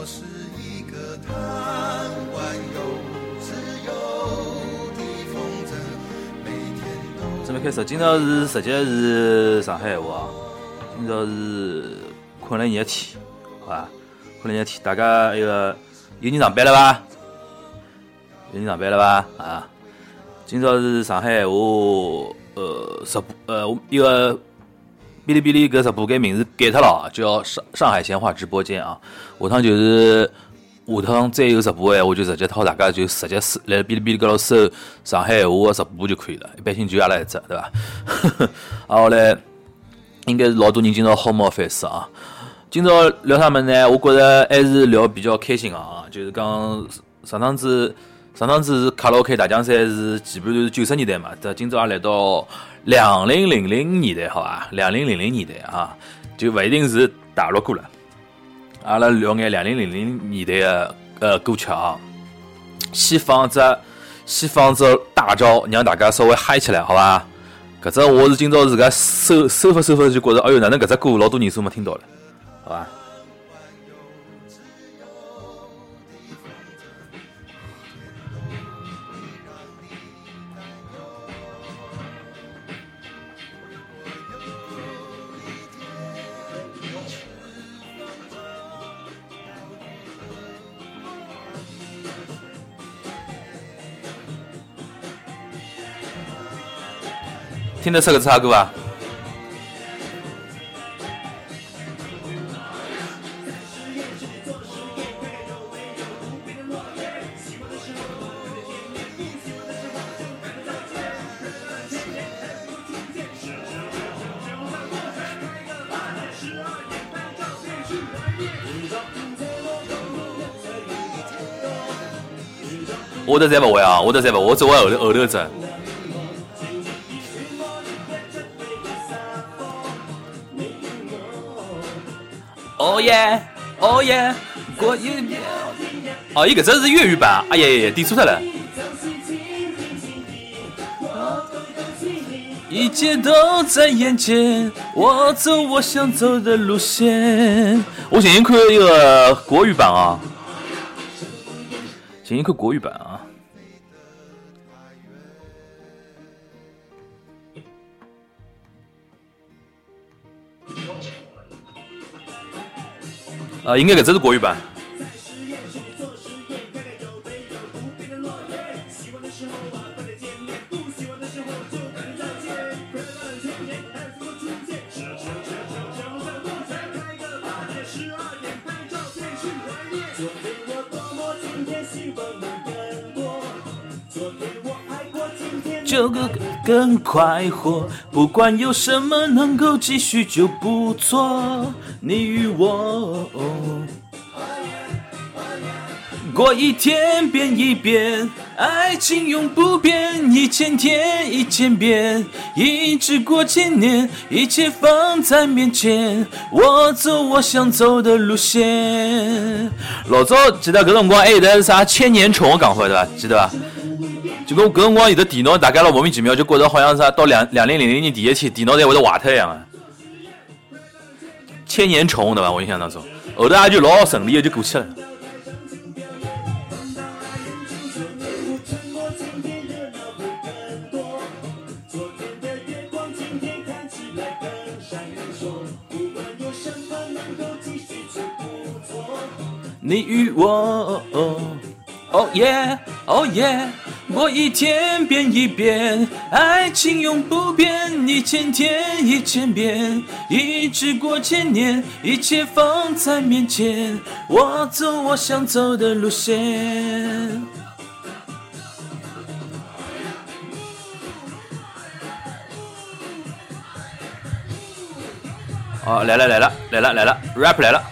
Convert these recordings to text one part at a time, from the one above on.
我是一个贪玩又自由的风筝，每天都准备开始，今朝是直接是上海话啊，今朝是困了一日天，好吧？困了一日天，大家一个有人上班了伐？有人上班了伐？啊，今朝是上海话呃直播呃一个哔哩哔哩搿直播间名字改脱了，叫上上海闲话直播间啊。下趟就是下趟再有直播个闲话，就直接套大家就直接搜来哔哩哔哩高头搜上海闲话个直播就可以了，一般性就阿拉一只，对伐？啊，后来应该是老多人今朝好冒犯死啊。今朝聊啥么呢？我觉着还是聊比较开心个啊，就是讲上趟子上趟子是卡拉 OK 大奖赛是基本上是九十年代嘛，这今朝也来到两零零零年代，好伐？两零零零年代啊，就勿一定是大陆歌了。阿拉聊眼两零零零年代的呃歌曲啊，先放只先放只大招，让大家稍微嗨起来，好伐？搿只我是今朝自家搜搜发搜发就觉着，哎哟，哪能搿只歌老多年数没听到了，好伐？听得出个是啥歌伐？我都侪勿会啊，我都侪勿会，我只会后头后头只。哦耶，哦耶，过一年。哦，伊搿只是粤语版，哎呀呀呀，点错脱了。一切都在眼前，我走我想走的路线。我寻寻看一个国语版啊，寻寻看国语版啊。啊，应该搿只是国语版。就更更快活，不管有什么能够继续就不错。你与我，过一天变一变，爱情永不变，一千天一千遍，一直过千年，一切放在面前，我走我想走的路线。老早记得搿辰光还有得啥千年虫的讲法对伐？记得伐？就跟搿辰光有的电脑，大家老莫名其妙就觉着好像啥到两两零零零年第一天电脑侪会得坏脱一样的。千年虫对伐？我印象当中，后头也就老顺利的就过去了。你与我，哦耶，哦耶，过一天变一变，爱情永不变，一千天一千遍，一直过千年，一切放在面前，我走我想走的路线。哦，来了来了来了来了，rap 来了。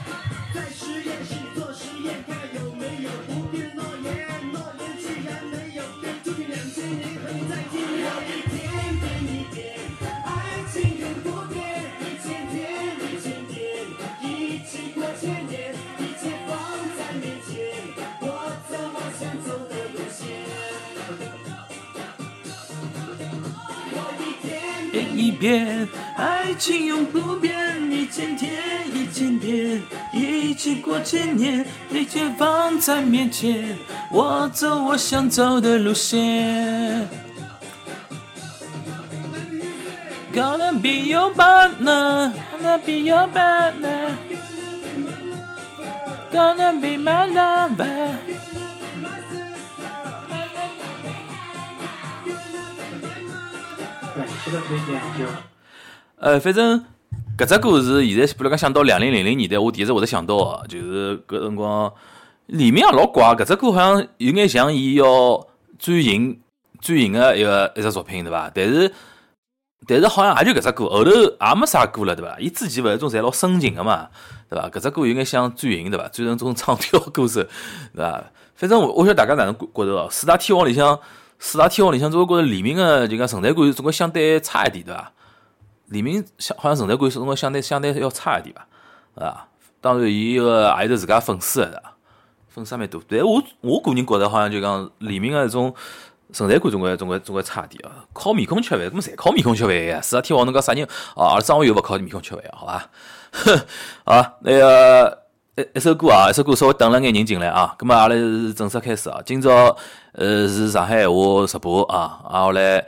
千年，一切放在面前，我走我想走的路线。Gonna be your partner, gonna be your partner, gonna be my lover. 对，这个推荐呃，反正搿只歌是现在比如讲想到两零零零年代，我第一只会得想到个，就是搿辰光里面也老怪，搿只歌好像有眼像伊要转型转型个一个一只作品，对伐？但是但是好像也就搿只歌，后头也没啥歌了，对伐？伊之前勿是种侪老深情个嘛，对伐？搿只歌有眼像转型，对伐？转成种唱跳歌手，对伐？反正我我晓得大家哪能觉着哦，四大天王里向四大天王里向，总归觉着李明个就讲存在感总归相对差一点，对伐？李明相好像存在感总归相对相对要差一点吧，啊，当然伊个也有自家粉丝的，粉丝蛮多。但我我个人觉着好像就讲李明个这种存在感总归总归总归差一点啊，靠面孔吃饭，搿么侪靠面孔吃饭呀？四大天王侬讲啥人啊？张学友勿靠面孔吃饭啊？好伐？啊，那个一一首歌啊，一首歌稍微等了眼人进来啊，葛么阿拉是正式开始啊。今朝呃是上海话直播啊，啊后来。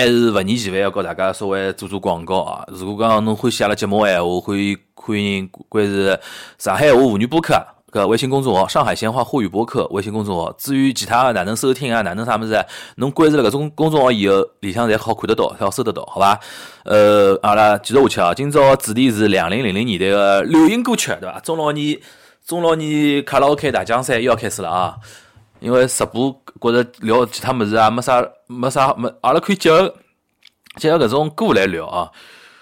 还是勿厌其烦要告大家稍微做做广告啊！如果讲侬欢喜阿拉节目闲话，欢迎欢迎关注上海话妇女播客搿微信公众号“上海闲话沪语播客”微信公众号。至于其他个哪能收听啊，哪能啥物事，侬关注了搿种公众号以后，里向侪好看得到，好收得到，好伐？呃，阿拉继续下去啊！今朝主题是两零零零年代个流行歌曲，对伐？中老年中老年卡拉 OK 大奖赛又要开始了啊！因为直播觉着聊其他物事啊，没啥没啥没，阿拉可以结合结合搿种歌来聊啊。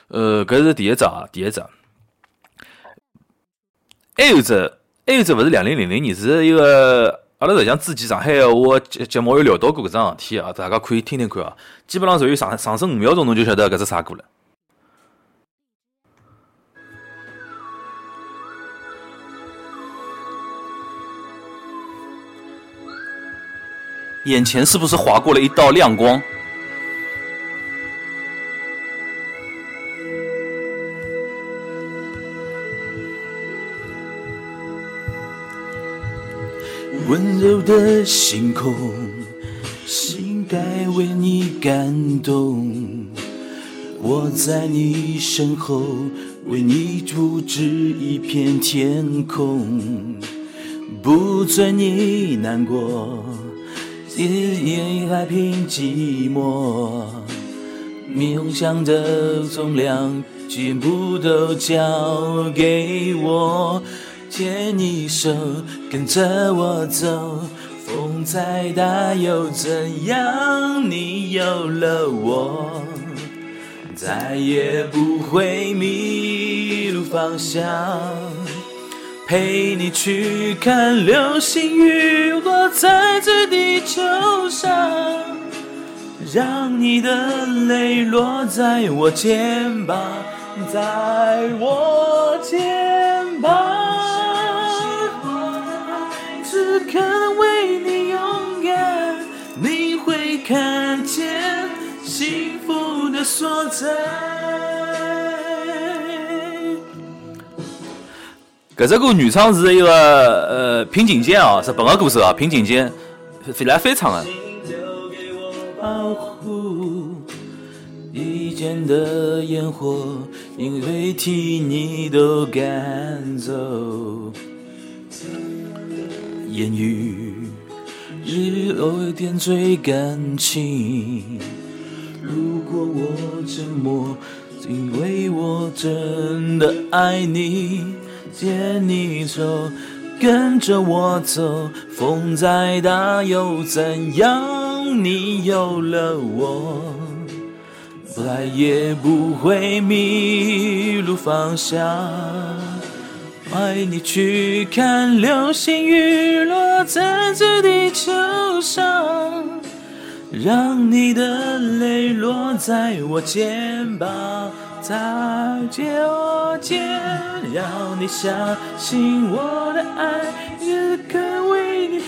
呃，搿是第一只啊，第一只。还有只，还有只勿是两零零零年，是一个阿拉实际上之前上海话节节目有聊到过搿桩事体啊，大家可以听听看啊。基本上属于上上升五秒钟，侬就晓得搿只啥歌了。眼前是不是划过了一道亮光？温柔的星空，心该为你感动。我在你身后，为你布置一片天空，不准你难过。夜海平寂寞，梦想的重量全部都交给我，牵你手，跟着我走，风再大又怎样？你有了我，再也不会迷路方向。陪你去看流星雨落在这地球上，让你的泪落在我肩膀，在我肩膀。只肯为你勇敢，你会看见幸福的所在。搿只歌原唱是一个呃平井坚啊，日本个歌手啊，平井坚飞来飞唱的。保护一间的烟火，因为替你都赶走。言语只有点缀感情。如果我沉默，因为我真的爱你。牵你手，跟着我走，风再大又怎样？你有了我，再也不会迷路方向。带你去看流星雨落在这地球上，让你的泪落在我肩膀。再借我肩，让你相信我的爱，也可为你，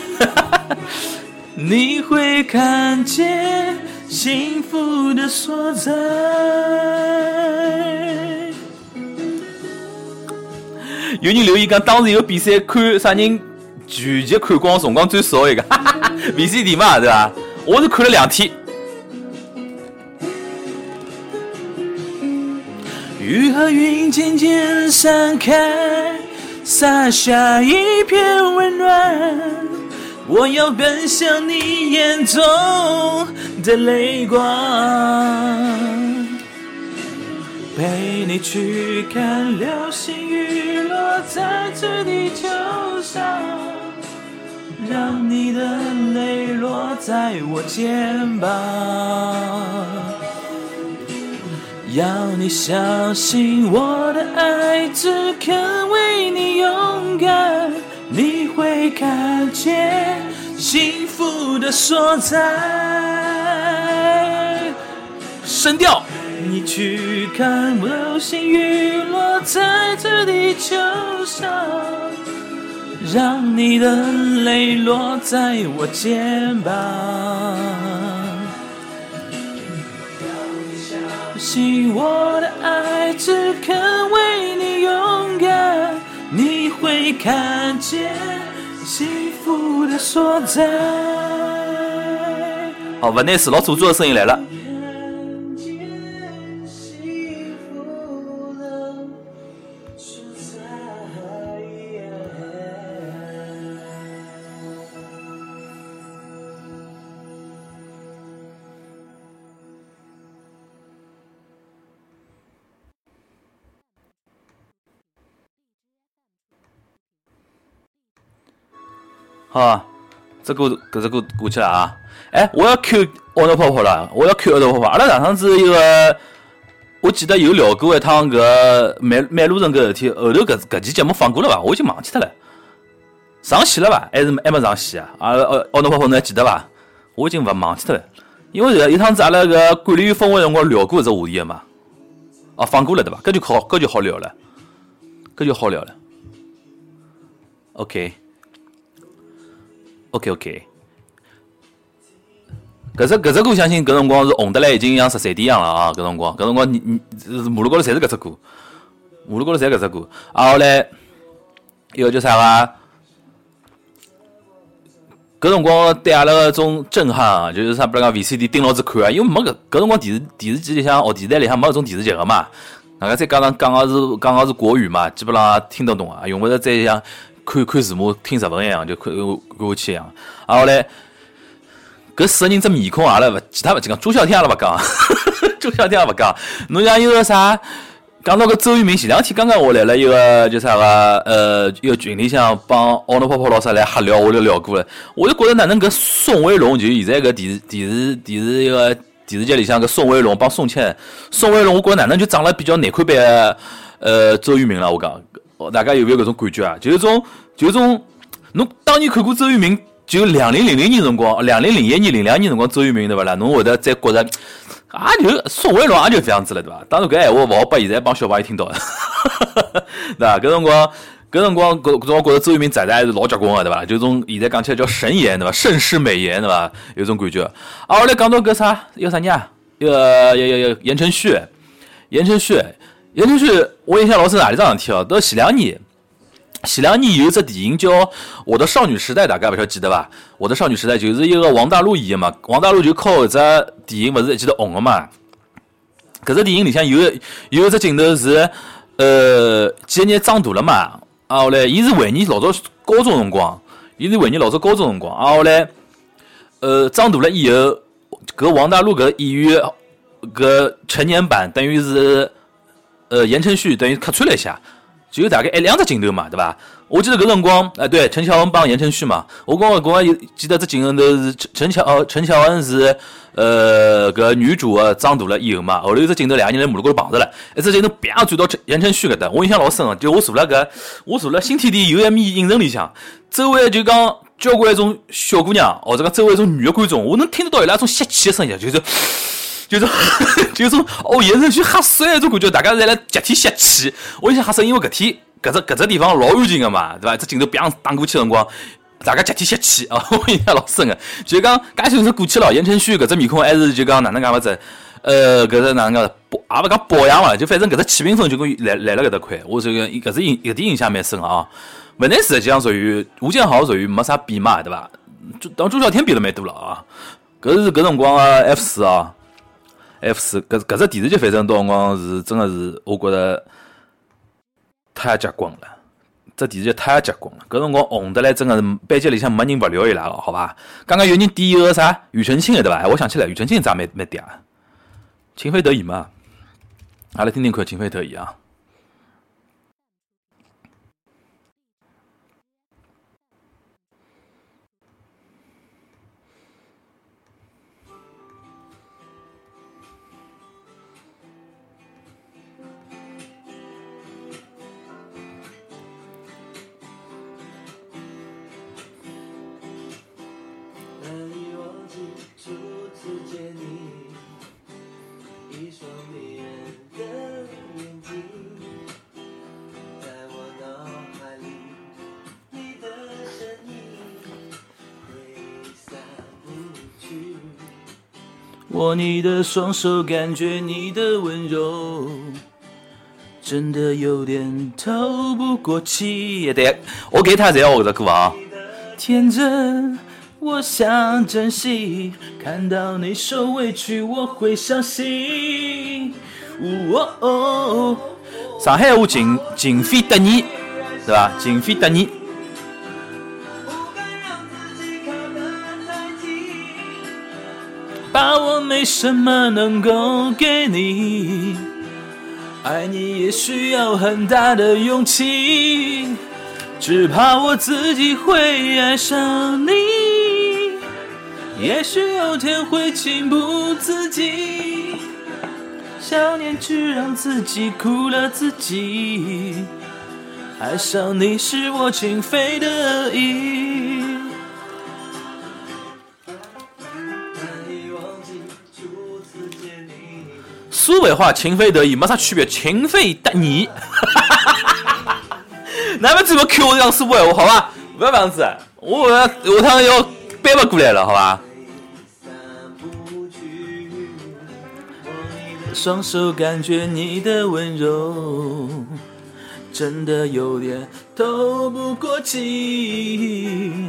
你会看见幸福的所在。有人留言讲，当时有比赛看啥人全集看光辰光最少一个，VCD 嘛，对伐？我是看了两天。雨和云渐渐散开，洒下一片温暖。我要奔向你眼中的泪光，陪你去看流星雨落在这地球上，让你的泪落在我肩膀，要你相信我的爱只肯为你勇敢。你会看见幸福的所在。声调，你去看流星雨落在这地球上，让你的泪落在我肩膀。相信我的爱只肯为你勇敢。你会看见幸福的所在。好，文内斯老做作的声音来了。好，这个搿只歌过去了啊！哎，我要 Q 奥诺泡泡了，我要 Q 奥诺泡泡。阿拉上趟子一个，我记得有聊过一趟搿买买路人搿事体，后头搿搿期节目放过了伐？我已经忘记脱了，上线了伐？还是还没上线啊？阿拉奥奥诺泡泡侬还记得伐？我已经勿忘记脱了，因为有趟子阿拉搿管理员峰会辰光聊过搿只话题个嘛。哦，放过了对伐？搿就好，搿就好聊了，搿就好聊了。OK。OK OK，搿只搿只歌相信搿辰光是红得来已经像十三点一样了啊！搿辰光搿辰光你你马路高头侪是搿只歌，马路高头侪搿只歌。啊后来一个叫啥个？搿辰光对阿拉个种震撼啊，就是啥，比如讲 VCD 盯牢子看啊，因为没搿搿辰光电视电视机里向哦电视台里向没搿种电视剧个嘛，大家再加上讲个是讲个是国语嘛，基本上听得懂啊，用勿着再像。看看字幕听日文一样，就看看下去一样。啊，后来搿四个人只面孔，阿拉勿其他勿讲，朱小天阿拉勿讲，朱小天也勿讲。侬像一个啥，讲到搿周渝民，前两天刚刚我来了一个叫啥个，呃，一个群里向帮奥诺泡泡老师来瞎聊，我就聊过了。我就觉着哪能搿宋威龙，就现在搿电视电视电视一个电视剧里向搿宋威龙帮宋茜，宋威龙，我觉着哪能就长了比较难看版呃周渝民了，我讲。大家有没有搿种感觉啊？就是种，就是种，侬当年看过周渝民，就两零零零年辰光，两零零一年、零两年辰光，周渝民对伐啦？侬会得再觉着，也就宋威龙也就这样子了，对伐？当然搿闲话勿好拨现在帮小朋友听到，对伐？搿辰光，搿辰光，搿搿辰光觉着周渝民长得还是老结棍个，对伐？就种现在讲起来叫神颜，对伐？盛世美颜，对伐？有种感觉。啊，后来讲到搿啥，有啥人啊？一个，有有有言承旭，言承旭。言承旭，我印象老深哪里桩事体哦？到前两年，前两年有一只电影叫《我的少女时代》，大家勿晓得记得伐？《我的少女时代》就是一个王大陆演的嘛。王大陆就靠搿只电影勿是一记头红的嘛。搿只电影里向有有一只镜头是，呃，几年长大了嘛。啊，后来伊是回忆老早高中辰光，伊是回忆老早高中辰光。啊，后来，呃，长大了以后，搿王大陆搿演员搿成年版等于是。呃，言承旭等于客串了一下，就大概一两只镜头嘛，对吧？我记得搿辰光，哎，对，陈乔恩帮言承旭嘛，我刚刚刚有记得只镜头是陈陈乔，陈乔恩是呃搿女主啊长大了以后嘛，后头有只镜头两个人在马路高头碰着了，一只镜头啪转到言承旭搿搭，我印象老深个，就我坐辣搿，我坐辣新天地有一面影城里向，周围就讲交关一种小姑娘，或者讲周围一种女的观众，我能听得到伊拉种吸气的声音，就是。就是，就是哦，眼神去吓死那种感觉，大家在来集体吸气。我就想吓死，因为搿天搿只搿只地方老安静个嘛，对伐？这镜头啪打过去辰光，大家集体吸气啊！我印象老深个，就讲介许是过去了，言承旭搿只面孔还是就讲哪能讲法子？呃，搿只哪能讲？保也勿讲保养伐，就反正搿只气评分就跟来来了搿搭块，我这个搿只印搿点印象蛮深啊。文内实际上属于吴建豪属于没啥比嘛，对伐？就当朱小天比了蛮多了啊。搿是搿辰光个 F 四啊，F 四搿搿只电视剧反正到辰光是真个是，我觉着太结棍了。这电视剧太结棍了，搿辰光红得来真个是班级里向没人勿聊伊拉个，好伐？刚刚有人点一个啥庾澄庆个对伐？我想起来，庾澄庆咋蛮蛮嗲，情非得已嘛。阿拉听听看，情非得已啊。握你的双手，感觉你的温柔，真的有点透不过气。对，我给他侪要学这歌啊。天真，我想珍惜，看到你受委屈，我会伤心。哦哦，上海话情情非得已，是吧？情非得已。没什么能够给你，爱你也需要很大的勇气，只怕我自己会爱上你，也许有天会情不自禁，想念只让自己苦了自己，爱上你是我情非得已。苏北话情非得已没啥区别，情非得已。那么最后 Q 我讲苏北话好吧？不要这样子，我下下趟要背不过来了，好吧？散不去，我你的双手感觉你的温柔，真的有点透不过气。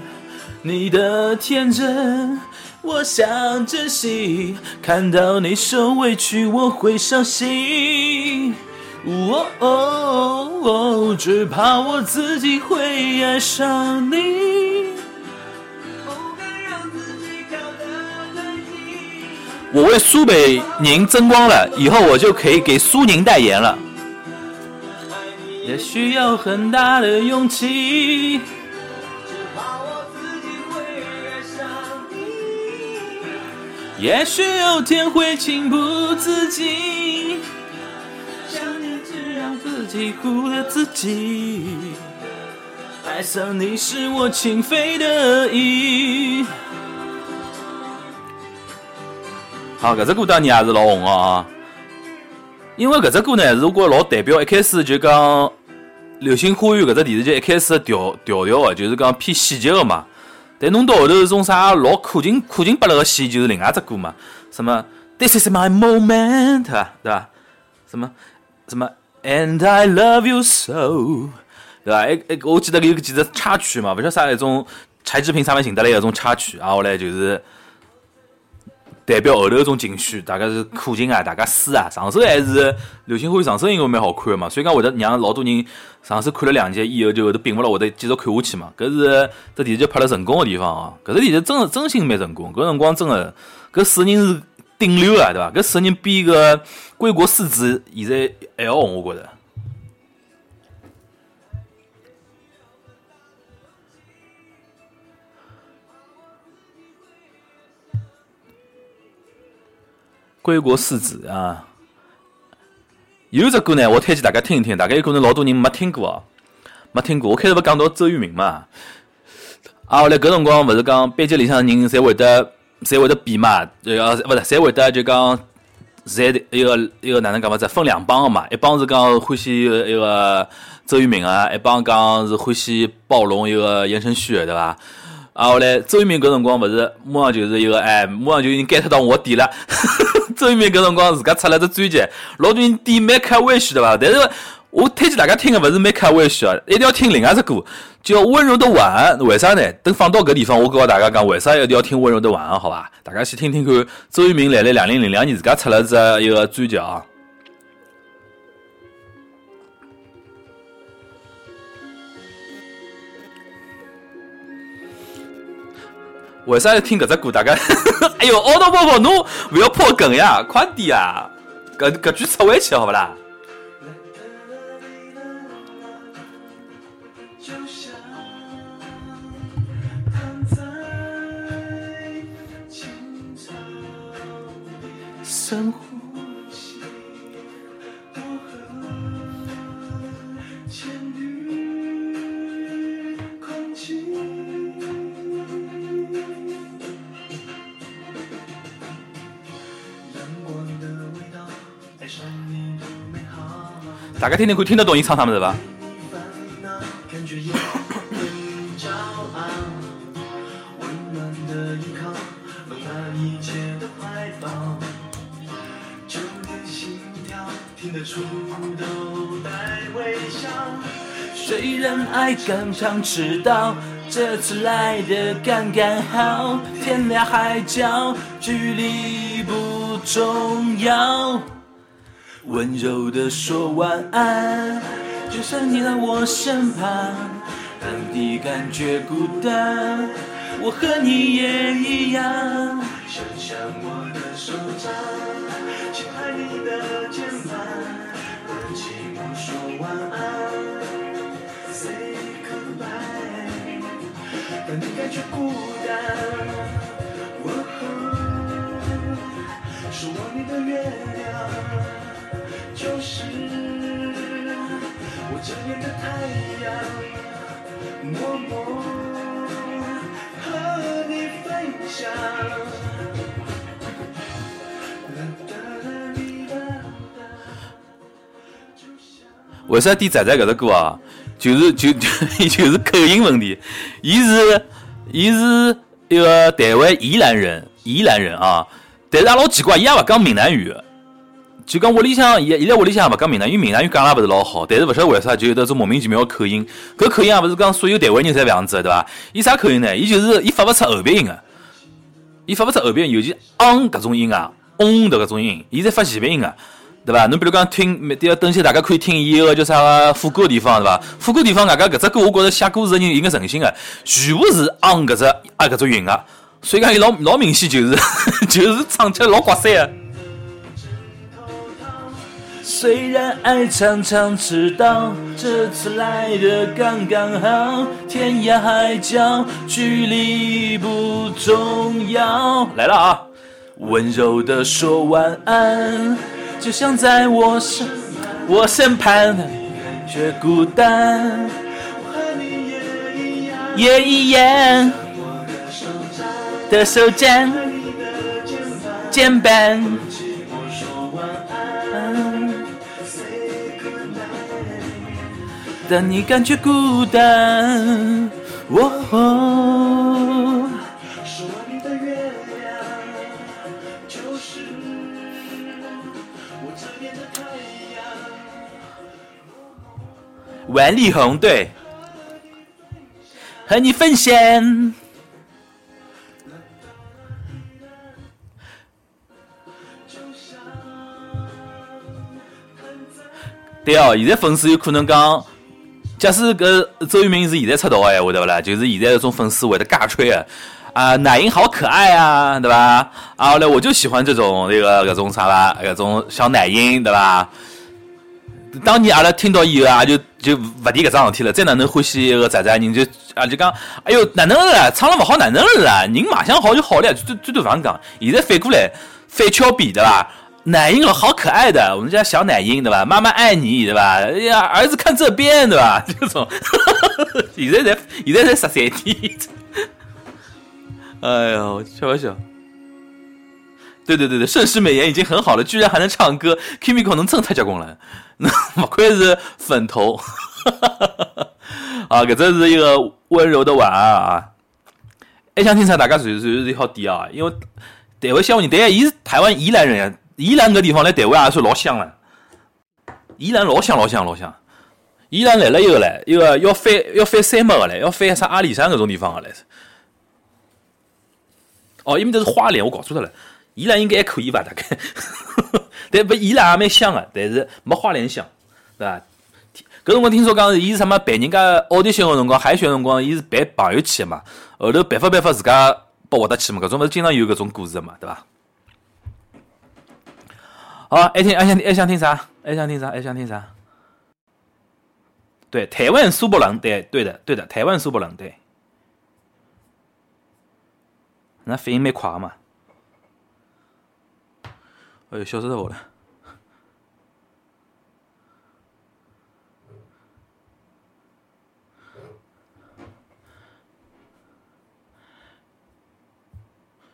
你的天真，我想珍惜，看到你受委屈，我会伤心。哦，只怕我自己会爱上你。我为苏北宁争光了，以后我就可以给苏宁代言了。也需要很大的勇气，也许有天会情不自禁，想念只让自己苦了自己。爱上你是我情非得已。好，搿只歌当年也是老红个啊，因为搿只歌呢，是我觉着老代表一开始就讲《流星花园》搿只电视剧一开始的调调调个，就是讲偏喜剧的嘛。但弄到后头是种啥老苦情苦情巴拉个戏，就是另外只歌嘛，什么 This is my moment，对伐？什么什么 And I love you so，对伐？一一我记得有几只插曲嘛，勿晓得啥一种柴智屏啥物事寻得来一种插曲，然，后来就是。代表后头一种情绪，大概是苦情啊，大家撕啊，上手还是流星花园上手应该蛮好看的嘛，所以讲会得让老多人上手看了两集以后就后头并勿了会得继续看下去嘛，搿是这电视剧拍了成功的地方啊，搿只电视剧真真心蛮成功，搿辰光真的搿四个人是顶流啊，对伐？搿四个人比个归国四子现在还要红，我觉着。归国四子啊，有只歌呢，我推荐大家听一听，大概有可能老多人没听过哦，没听过。我开头勿讲到周渝民嘛，啊，后来搿辰光勿是讲班级里向人侪会得侪会得比嘛，呃，勿是侪会得就讲侪一个一个哪能讲法子，分两帮个嘛，一帮是讲欢喜一个周渝民啊，一帮讲是欢喜暴龙一个言承旭，对伐？啊，后来周渝民搿辰光勿是马上就是一个哎，马上就已经 get 到我点了。周渝民搿辰光自家出了只专辑，老多人点《Make a Wish》对伐？但是我推荐大家听个勿是《Make a Wish》啊，一定要听另外只歌，叫《温柔的晚》。为啥呢？等放到搿地方，我告大家讲，为啥一定要听《温柔的晚》？好伐？大家先听听看，周渝民来了两零零两年自家出了只一个专辑啊。为啥要听搿只歌？大家，哎哟，奥特宝宝，侬勿要破梗呀，快点啊！搿搿句撤回去好勿啦？生活大家听听看，听得懂你唱啥物事伐？烦恼，感觉有点骄傲，温暖的依靠，温暖一切的怀抱，就连心跳听得出都带微笑。虽然爱刚刚迟到，这次来的刚刚好，天涯海角距离不重要。温柔的说晚安，就像你在我身旁。当你感觉孤单，我和你也一样。想象我的手掌，轻拍你的肩膀，跟寂寞说晚安，say goodbye。当你感觉孤单，哦吼，守望你的月亮，就是我这边的太阳，默默和你分享。为啥点仔仔搿只歌啊？就是就就 就是口音问题。伊是伊是一个台湾宜兰人，宜兰人啊。但是也老奇怪，伊也勿讲闽南语。就讲屋里向，伊现在屋里向也勿讲闽南语，闽南语讲了勿是老好。但是勿晓得为啥就有得种莫名其妙的口音。搿口音也勿是讲所有台湾人侪搿样子，对伐？伊啥口音呢？伊就是伊发勿出后鼻音个，伊发勿出后鼻音，尤其昂搿种音啊，嗡的搿种音，伊侪发前鼻音个。对伐？侬比如讲听，每第等歇大家可以听伊个叫啥个副歌地方，对伐？副歌地方外加搿只歌，我觉着写歌词的人应该诚心个，全部是昂搿只啊搿只韵个，所以讲伊老老明显就是 就是唱起来老刮塞个。虽然爱常常迟到，这次来的刚刚好，天涯海角距离不重要。来了啊！温柔的说晚安，就像在我身我身旁，却孤单，我和你也一样，也一样我的手掌，的手掌你的肩膀，当你感觉孤单，哦，守望你的月亮，就是我这边的太阳。万里红对，和你分享。对哦，现在粉丝有可能讲，假使搿周渝民是现在出道个闲话，对勿啦？就是现在搿种粉丝会得尬吹个啊，奶音好可爱啊，对吧？啊，后来我就喜欢这种那个搿种啥啦，搿种小奶音，对吧？当年阿拉听到以后啊，就就勿提搿桩事体了。再哪能欢喜一个仔仔人就啊就讲，哎哟哪能了？唱了勿好哪能了？人马相好就好了呀，最最多勿讲。现在反过来反俏比对伐？奶音了好可爱的，我们家小奶音对吧？妈妈爱你对吧？哎呀，儿子看这边对吧？这种，现在才现在才十三天。哎呦，笑不笑？对对对对，盛世美颜已经很好了，居然还能唱歌，Kimiko 能真太结棍了，那不愧是粉头。啊，搿这是一个温柔的晚安啊。还想听啥？大家随随随好点啊！因为台湾乡下人，但伊是台湾宜兰人呀，宜兰搿地方来台湾也算老香了。宜兰老香老香老香，宜兰来了一个唻，一个要翻要翻山脉个唻，要翻啥阿里山搿种地方个唻。哦，伊面搭是花莲，我搞错脱了。宜兰应该还可以吧？大概，但不宜兰也蛮香个，但是没花莲香，对伐？搿辰光听说讲伊是什么陪人家奥迪选个辰光海选个辰光，伊是陪朋友去个嘛，后头办法办法自家拨活得去嘛，搿种勿是经常有搿种故事个嘛，对伐？好，爱听还想还想听啥？还想听啥？还想听啥？对，台湾苏泊朗，对对的对的，台湾苏泊朗，对。那反应蛮快嘛。哎呦，笑死我了。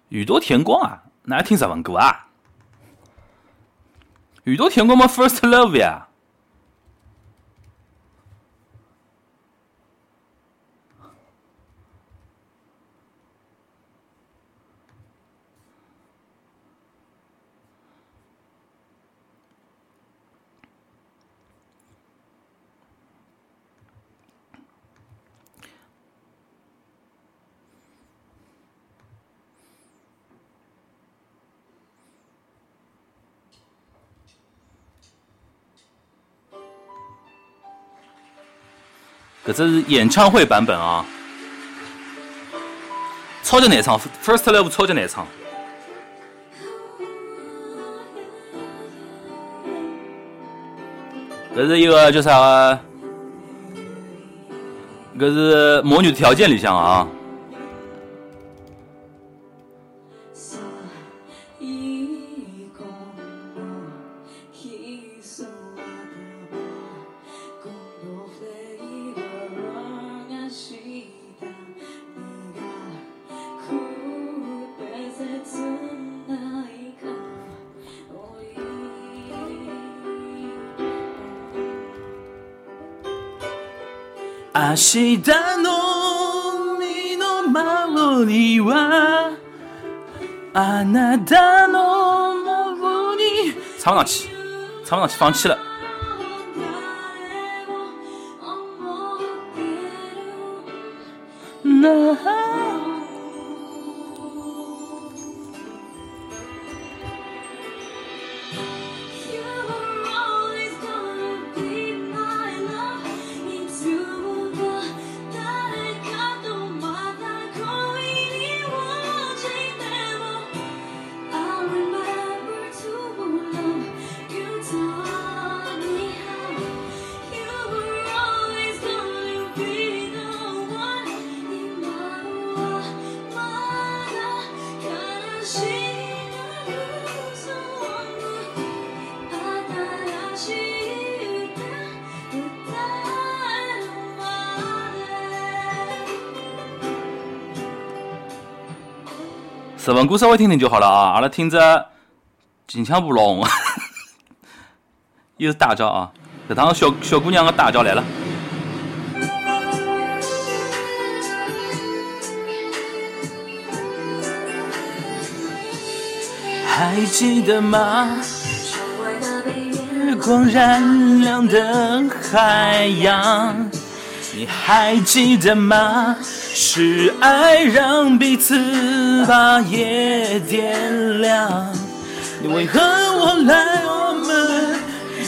宇多田光啊，哪听日文歌啊？宇多田光嘛，First Love 呀。搿只是演唱会版本啊，超级难唱，First Love 超级难唱。搿是一个叫啥？搿是《魔女的条件》里向啊。日の身の回りはあなたのもぶに。サウナチサウナチ放弃了日文歌稍微听听就好了啊！阿拉听着金枪不龙，又是大招啊！这趟小小姑娘的大招来了。还记得吗？月光染亮的海洋，你还记得吗？是爱让彼此把夜点亮。你为何我来？我们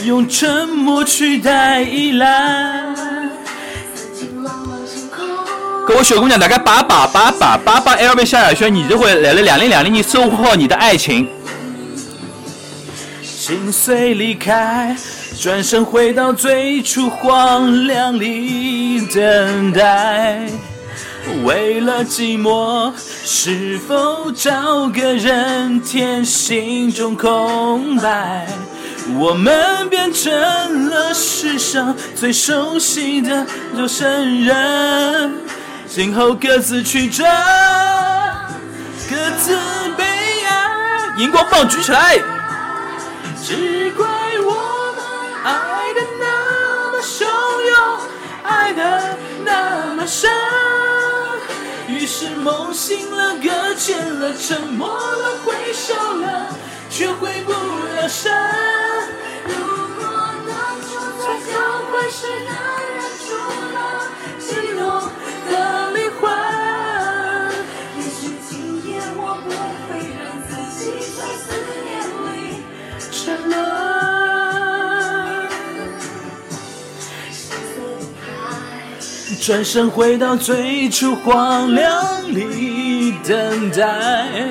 用沉默取代依赖。各位小姑娘，大家把把把把把把 LV 萧亚轩，你就会来了两零两零年收获你的爱情。心碎离开，转身回到最初荒凉里等待。为了寂寞，是否找个人填心中空白？我们变成了世上最熟悉的陌生人，今后各自曲折，各自悲哀。荧光棒举起来！只怪爱的那么汹涌，爱的那么深。于是梦醒了，搁浅了，沉默了，挥手了，却回不了神。如果当初在交会时那人住了激动的转身回到最初荒凉里等待，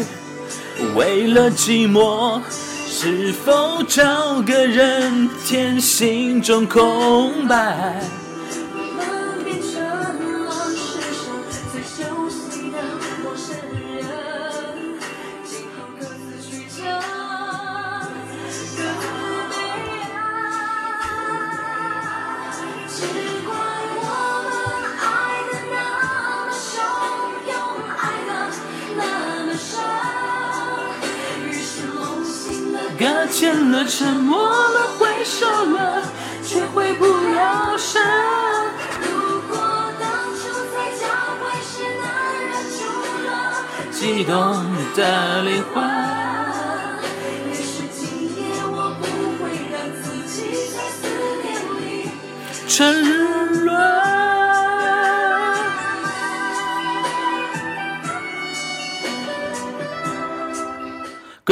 为了寂寞，是否找个人填心中空白？搁浅了，沉默了，挥手了，却回不了神。如果当初在交会时那人住了。激动的灵魂，也许今夜我不会让自己在思念里沉沦。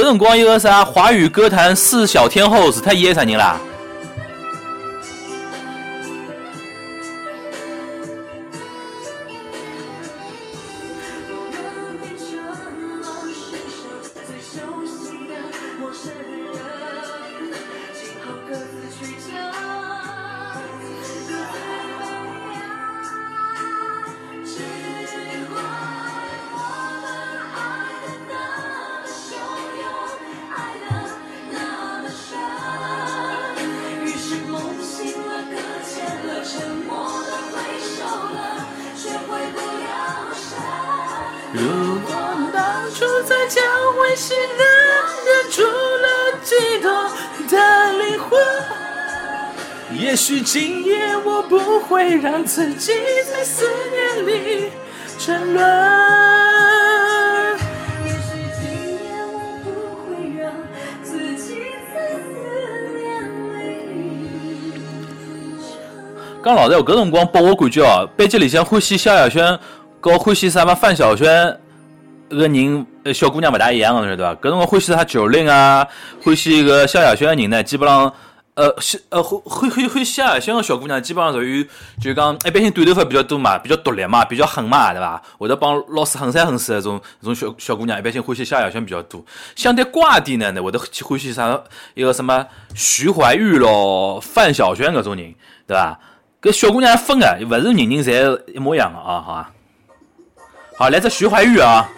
搿辰光有个啥华语歌坛四小天后是他爷啥人啦？搿辰光拨我感觉哦，班级里向欢喜萧亚轩，和欢喜啥么范晓萱个人，呃，小姑娘勿大一样个，晓得伐？搿辰光欢喜啥九令啊，欢喜一个萧亚轩个人呢，基本上，呃，呃欢欢欢欢喜萧亚轩个小姑娘，基本上属于就讲一般性短头发比较多嘛，比较独立嘛，比较狠嘛，对伐？会得帮老师狠三狠四那种那种小小姑娘，一般性欢喜萧亚轩比较多。相对瓜点呢，呢会得去欢喜啥一个什么徐怀钰咯、范晓萱搿种人，对伐？搿小姑娘分个，勿是人人侪一模一样个啊，好伐？好，来只徐怀钰啊。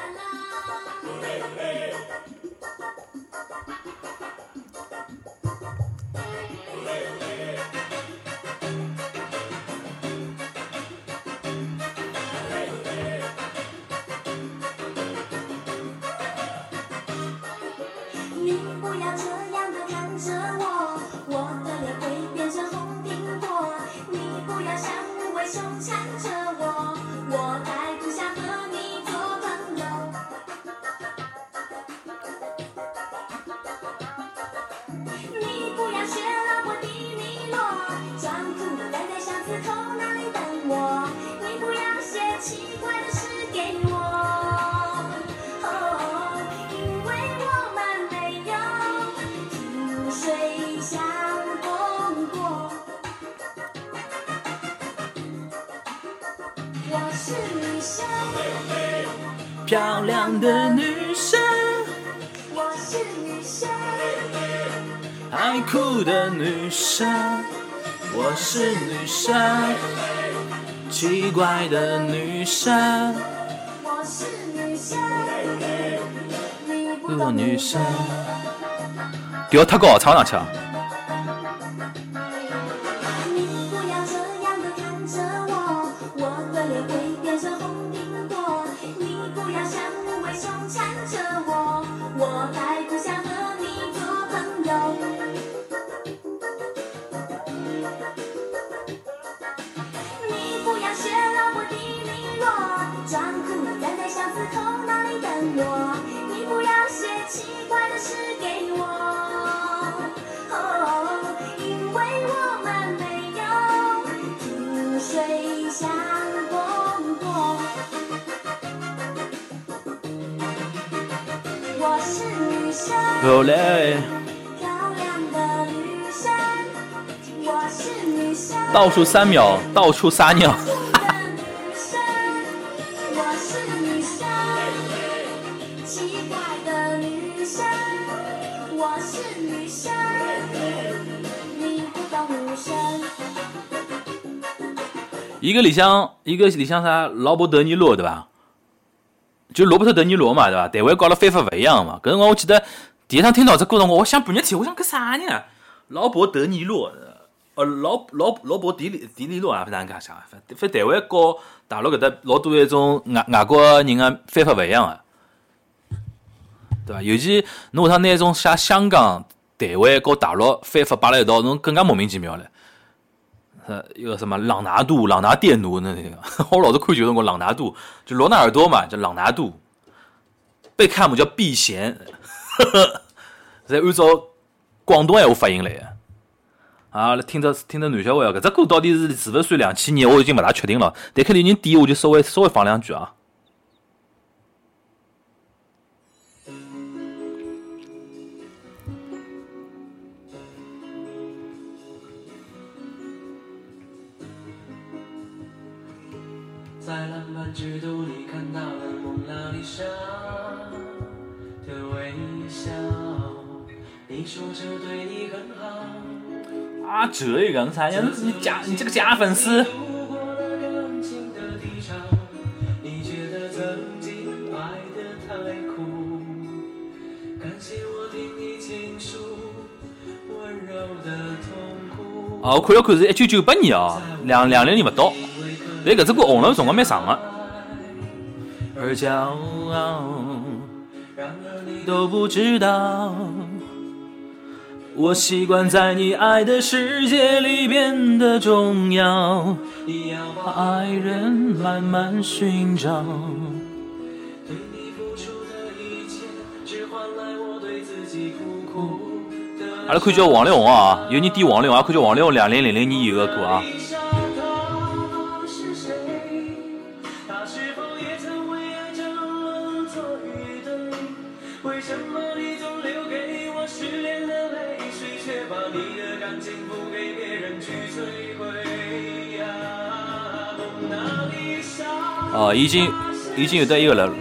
漂亮的女生，我是女生，爱哭的女生，我是女生，奇怪的女生，我是女生，你不个懂女生。调太高，唱不上去啊。倒数三秒，到处撒尿。我是女生，奇怪的女生，我是女生，你不懂女生。一个里向一个里向啥劳勃德尼洛对伐？就罗伯特德尼罗嘛对伐？台湾搞了翻法勿一样嘛。搿辰光我记得第一趟听到这歌辰光，我想半日天，我想搿啥人啊？劳勃德尼洛，呃，劳劳劳勃迪里迪里洛啊，反正搿想，反反台湾和大陆搿搭老多一种外外国人个翻法勿一样个，对伐？尤其侬下趟拿一种写香港、台湾和大陆翻法摆辣一道，侬更加莫名其妙了。呃，一个什么朗拿度、朗拿电奴那那个，我老是看球辰光朗拿度，就罗纳尔多嘛，叫朗拿度，贝克汉姆叫避嫌，是按照广东闲话发音来的。啊，听着听着男小孩啊，搿只歌到底是是勿是算两千年，我已经勿大确定了。但肯定人点，我就稍微稍微放两句啊。在浪漫之都，你看到了蒙娜丽莎的微笑。你说这对你啊，这一个啥呀？你假你这个假粉丝。哦，我看了看是一九九八年啊，两两零年不到。但搿只歌红了辰光蛮长个。而骄傲然而你都不知道，我习惯在你爱的世界里变得重要，你要把把爱人慢慢寻找。对你付出的一切，只换来我对自己苦苦的。阿拉看叫王力宏啊，有人点王力宏，阿拉看叫王力宏两零零零年有个歌啊。为什么你总留给我失恋的把你的感情付给别人去摧毁？呀，蒙娜丽莎。哦，已经已经有得一个了，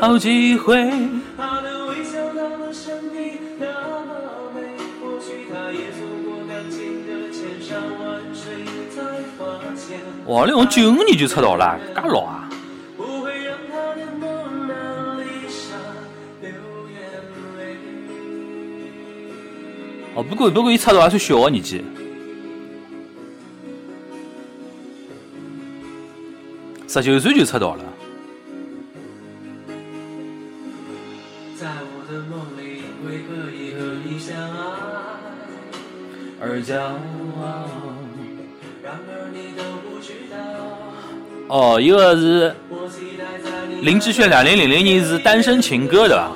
好几回。他的微笑那么神秘，那么美，或许他也走过感情的千山万水，才发现王力宏九五年就出道了，介老啊！不过不过伊出道还算小个年纪，十九岁就出道了。在我的梦里，会可以和你相爱，而骄傲。然而你都不知道，哦，一个是林志炫，两零零零年是单身情歌对吧？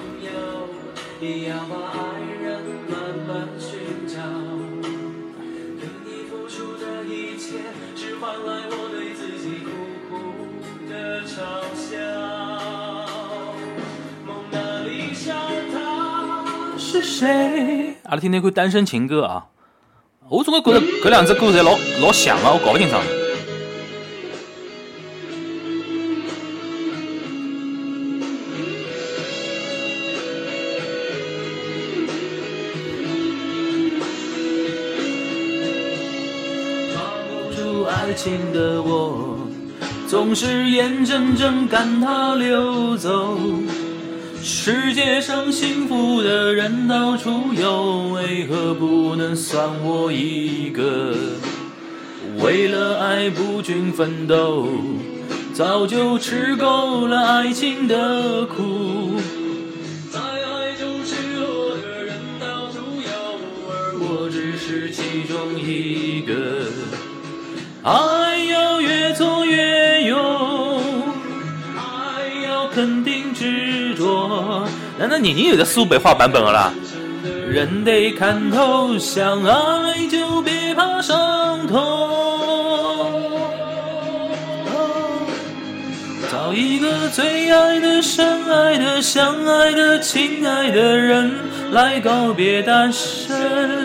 阿拉听听看单身情歌啊！我总归觉得搿两只歌侪老老像啊，我搞不清爽。抓不住爱情的我，总是眼睁睁看它流走。世界上幸福的人到处有，为何不能算我一个？为了爱不君奋斗，早就吃够了爱情的苦。在爱中失落的人到处有，而我只是其中一个。爱要越挫越那那年年有的苏北话版本的啦。人得看透，相爱就别怕伤痛。找一个最爱的、深爱的、相爱的、亲爱的人来告别单身。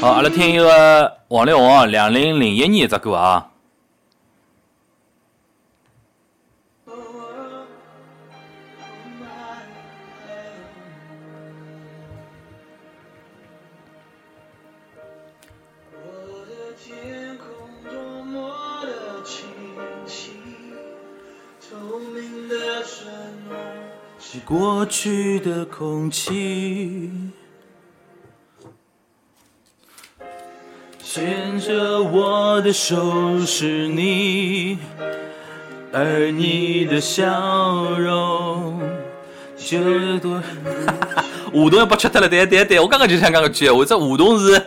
好，阿拉听一个王力宏两零零一年一只歌啊。是过去的空气，牵着我的手是你，而你的笑容就多。梧桐要被吃掉了，对对对，我刚刚就想讲个句，我这梧桐是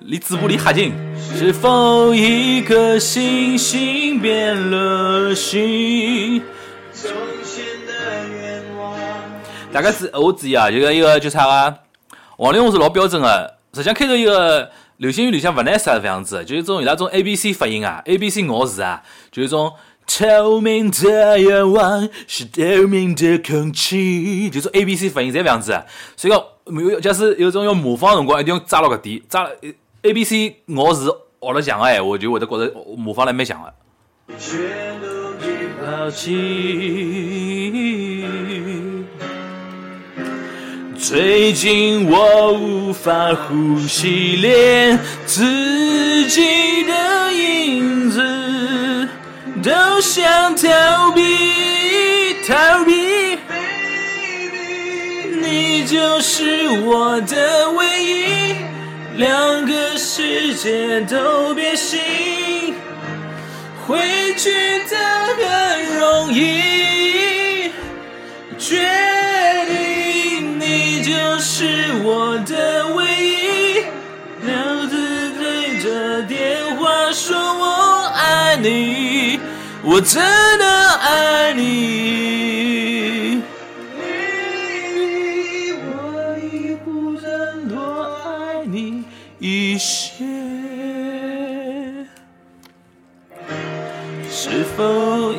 离嘴巴里吓近。是否一颗星星变了心？从前的愿望，大概是我注意啊，就是一个就啥个，王力宏是老标准的。实际上开头一个流星雨里向勿难啥这样子，就是种伊拉种 A B C 发音啊，A B C 咬字啊，就是种透明的夜晚是透明的空气，就是 A B C 发音侪这样子。所以讲没，有假使有种要模仿辰光，一定要抓牢搿点，抓 A B C 咬字学了像个闲话，就会得觉着模仿了蛮像的。全都。最近我无法呼吸，连自己的影子都想逃避，逃避。Baby，你就是我的唯一，两个世界都变形。回去的很容易，决定你就是我的唯一。两次对着电话说我爱你，我真的爱你。我已不曾多爱你一些。是否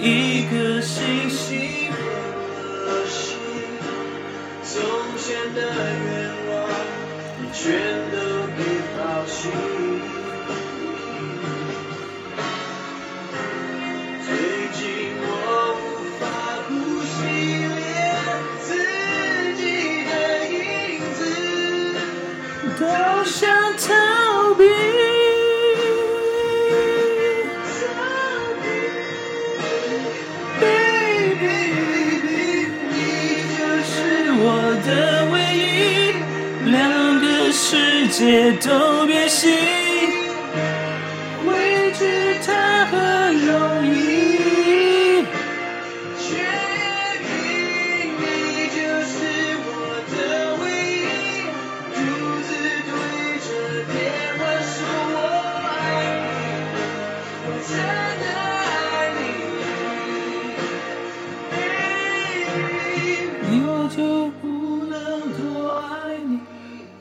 世界都别信，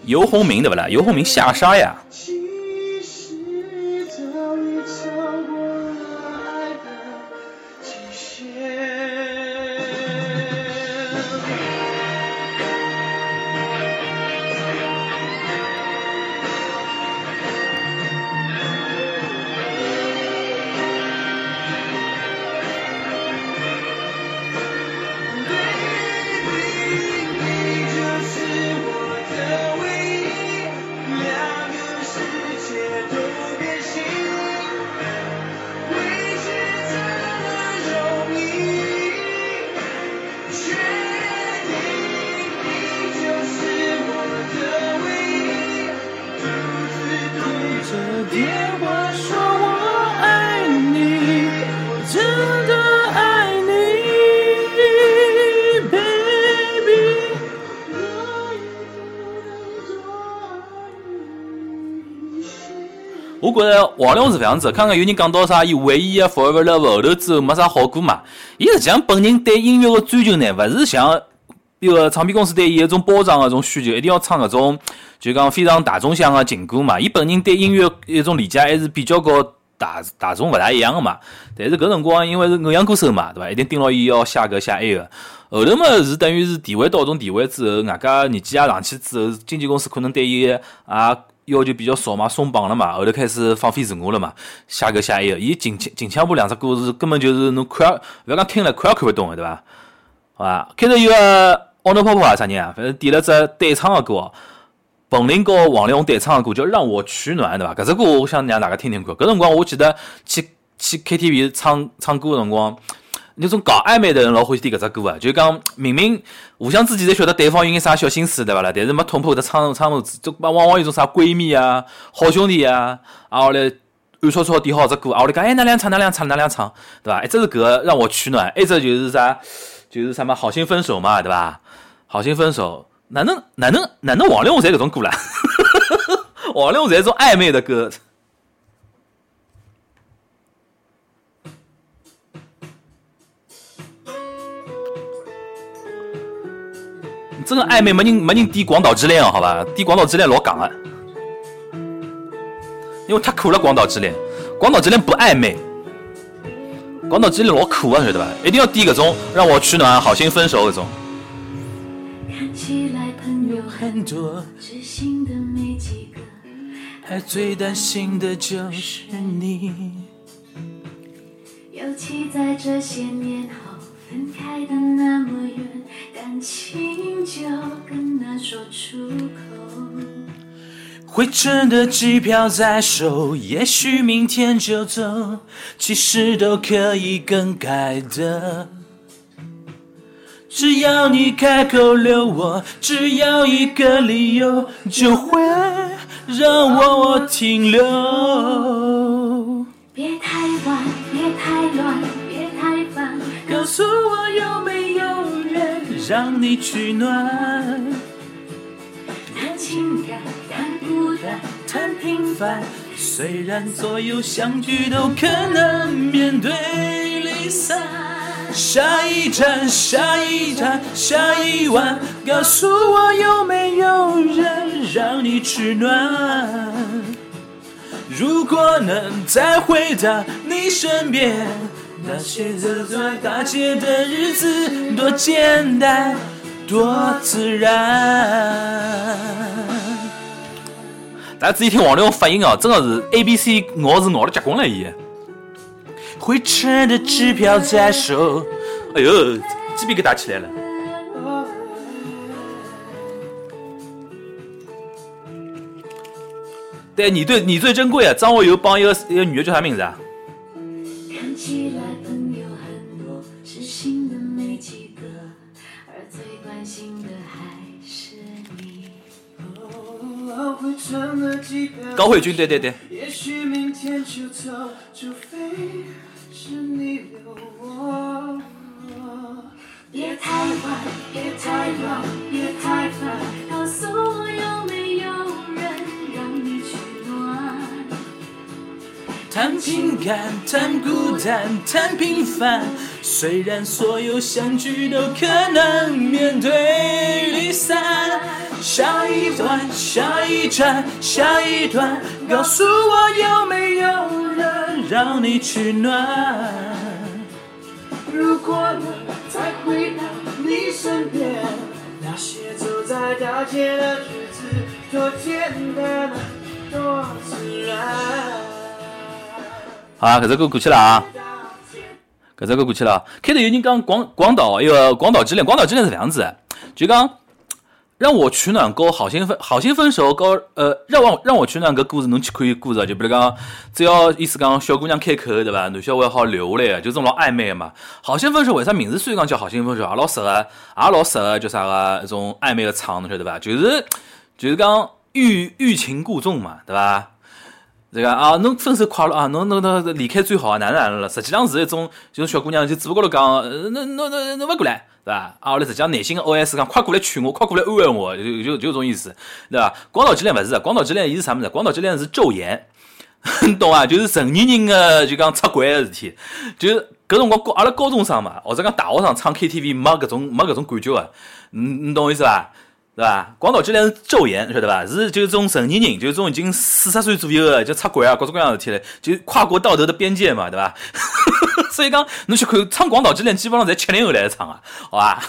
游鸿明对不啦？游鸿明下沙呀。王力宏是搿样子，刚刚有人讲到啥，伊回忆啊 Forever Love 后头之后没啥好歌嘛。伊实际上本人对音乐个追求呢，勿是像一个唱片公司对伊一种包装个种需求，一定要唱搿种就讲非常大众向个情歌嘛。伊本人对音乐一种理解还是比较和大大众勿大一样个嘛。但是搿辰光因为是偶像歌手嘛，对伐？一定盯牢伊要写搿写埃个。后头嘛是等于是地位到种地位之后，外加年纪也上去之后，经纪公司可能对伊也要求比较少嘛，松绑了嘛，后头开始放飞自我了嘛，写搿写埃个。伊近近腔部两只歌是根本就是侬看也勿要讲听了看也看勿懂个，对伐？好伐？开头有个奥诺泡泡啊啥人啊，反正点了只对唱个歌哦，彭羚和王力宏对唱个歌叫《让我取暖》，对伐？搿只歌我想让大家听听看。搿辰光我记得去去 KTV 唱唱歌个辰光。那种搞暧昧的人老欢喜听搿只歌啊，就讲明明互相之间侪晓得对方有眼啥小心思，对伐啦？但是没捅破搿只窗窗户纸，就往往有种啥闺蜜啊、好兄弟啊，啊后来暗戳戳点好只歌，啊后来讲哎哪两唱哪两唱哪两唱，对伐？一只是搿个让我取暖，一只就是啥，就是什么好心分手嘛，对伐？好心分手，哪能哪能哪能王力宏侪搿种歌啦？王力宏侪种暧昧的歌。真的暧昧没人没人点《广岛之恋》哦，好吧？点《广岛之恋》老港啊，因为太苦了，《广岛之恋》《广岛之恋》不暧昧，《广岛之恋》老苦啊，晓得吧？一定要点搿种让我取暖、好心分手搿种。看起来朋友很多，知心的没几个，还最担心的就是你。尤其在这些年后分开的那么远，感情就更难说出口。回程的机票在手，也许明天就走，其实都可以更改的。只要你开口留我，只要一个理由，就会让我停留。别太晚，别太乱，告诉我有没有人让你取暖？谈情感，谈孤单，谈平凡，虽然所有相聚都可能面对离散。下一站，下一站，下一晚，告诉我有没有人让你取暖？如果能再回到你身边，那些走在大街的日子多简单，多自然。大家仔细听王力宏发音啊，真的是 A B C 咬是咬了结棍了伊。回程的支票在手，哎呦，鸡皮疙瘩起来了。对你最你最珍贵啊！张学友帮一个一个女的叫啥名字啊？看起高慧君，对对对，也许明天就走，除非是你留我。别太晚，别太乱，别太烦，告诉我有没有人让你取暖？谈情感，谈孤单，谈平凡。虽然所有相聚都可能面对离散。下一段，下一站，下一段，告诉我有没有人让你取暖？如果能再回到你身边，那些走在大街的日子多简单，多自然。好啊，搿只歌过去了啊，搿只歌过去了。开头有人讲广广岛一个广岛之恋，广岛之恋是搿样子的，就讲让我取暖哥好心分好心分手哥呃让我让我取暖搿故事侬去看故事，就比如讲只要意思讲小姑娘开口对伐，男小孩好留下来，就这种老暧昧个嘛。好心分手为啥名字虽然讲叫好心分手，也老适合也老适合叫啥个一种暧昧个场，侬晓得伐？就是就是讲欲欲擒故纵嘛，对伐？这个啊，侬分手快乐啊，侬侬侬离开最好啊，哪能哪能了？实际上是一种，就是小姑娘就嘴巴高头讲，呃侬侬侬侬勿过来，对伐？啊，后来实际上内心的 OS 讲，快过来娶我，快过来安慰我，就就就这种意思，对伐？广岛之恋勿是，广岛之恋伊是啥物事？广岛之恋是咒言，你 懂伐？就是成年人个就讲出轨个事体，就是搿辰光高阿拉高中生嘛，或者讲大学生唱 KTV 没搿种没搿种感觉个，你你懂我意思伐？对伐？广岛之恋是昼颜，晓得伐？是就是种成年人，就是种已经四十岁左右个，就出轨啊，各种各样的事体嘞，就跨国道德的边界嘛，对伐？所以讲，侬去看唱广岛之恋，基本上侪七零后来唱啊，好伐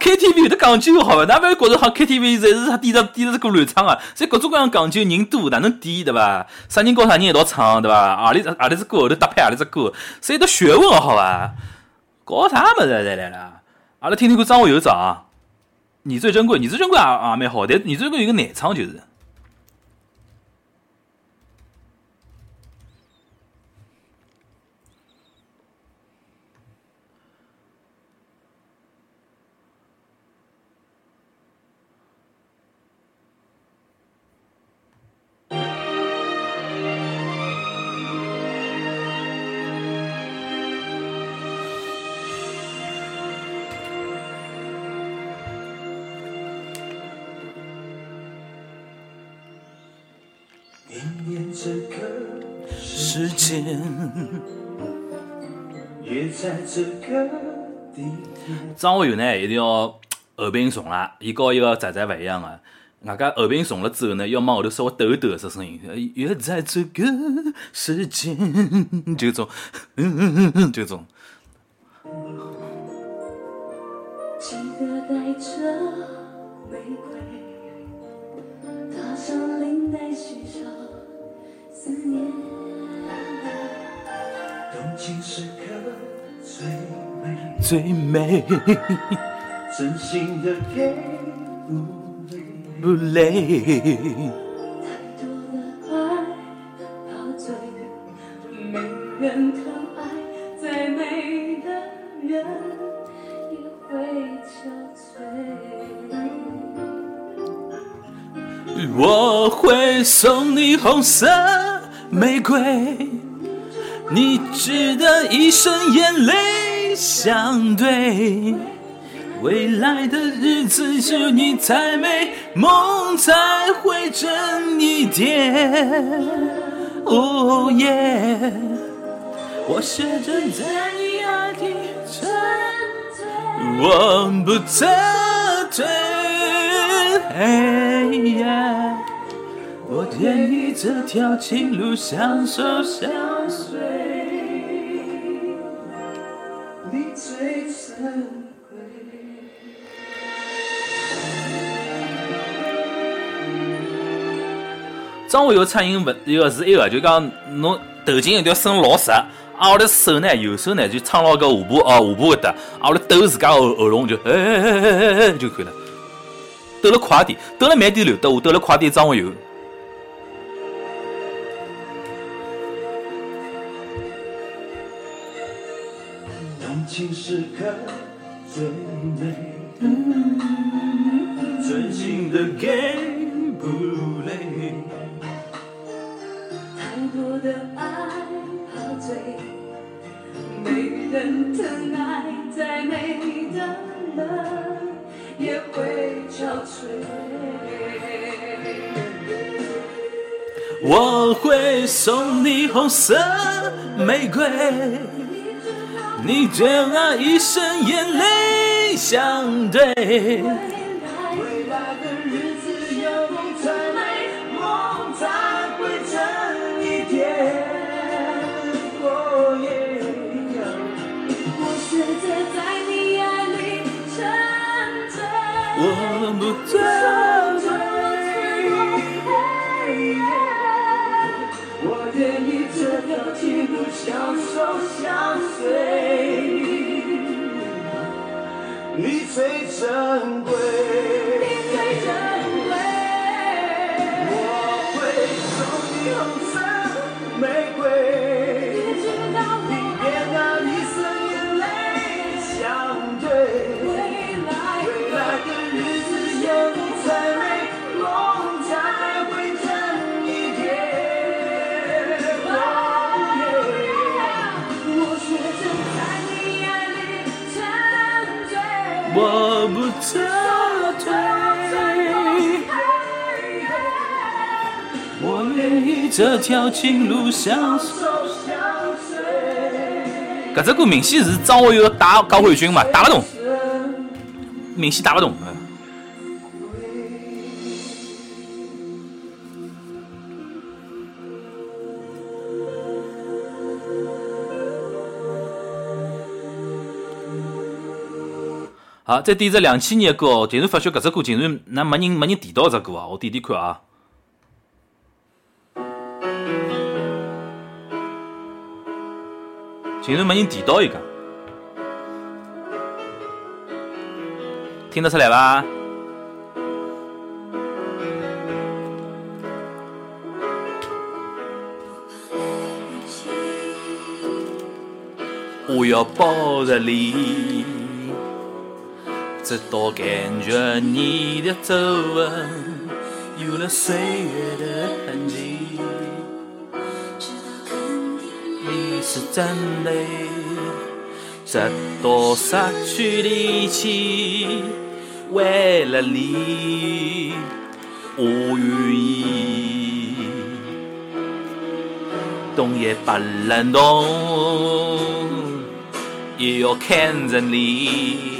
？KTV 有的讲究好伐？哪勿要觉着好 KTV 侪是他点着点着这歌乱唱啊？所以各种各样讲究，人多哪能点对伐？啥人跟啥人一道唱对伐？何里何里只歌后头搭配何里只歌，是一个学问好伐？搞啥物事来来了？阿拉听听看张学友唱《你最珍贵》，你最珍贵也也蛮好，但你最珍贵有个难唱就是。张学友呢一定要后背重了，伊和一个仔仔勿一样个。外加后背重了之后呢，要往后头稍微抖一抖这声音，也在这个时间，就种，就种。记得带着玫瑰，踏上领带欣赏思念。动情时刻最美，最美真心的给不累。不累。太多的爱陶醉，没人疼爱，再美的人也会憔悴。我会送你红色玫瑰，你值得一生眼泪相对。未来的日子只有你才美，梦才会真一点。哦耶，我学着在你爱里沉醉，我不撤退。哎呀，我愿意这条情路相守相随。你最珍贵。张学友唱音勿一个是一个，就讲侬头颈一定要伸老实，啊，后头手呢，右手呢就撑牢搿下巴哦，下巴搿搭，啊，后头抖自家喉喉咙就哎哎哎哎哎哎就可以了。抖了快点，抖了慢点刘德华，抖了快点张学友。时刻最美，真心的给不累。太多的爱陶醉，没人疼爱，再美的人也会憔悴。我会送你红色玫瑰，你就让一生眼泪相对。未来的日子有你才美，梦才会真一点。哦耶！我学着在你爱里沉醉，我不撤相随，你最珍贵。你最珍贵。我会送你红色玫瑰，撤退我不撤退。这条情路相守。相随。这只歌明显是张学友打高慧君嘛，打不动，明显打不动。嗯好，再点只两千年的歌哦，竟然发觉搿只歌竟然那没人没人提到搿只歌啊！我点点看啊。竟然没人提到伊个，听得出来伐？我要抱着你，直到感觉你的皱纹有了岁月的痕迹。你是真的，直到失去力气，为了你，我愿意，动也不能动，也要看着你。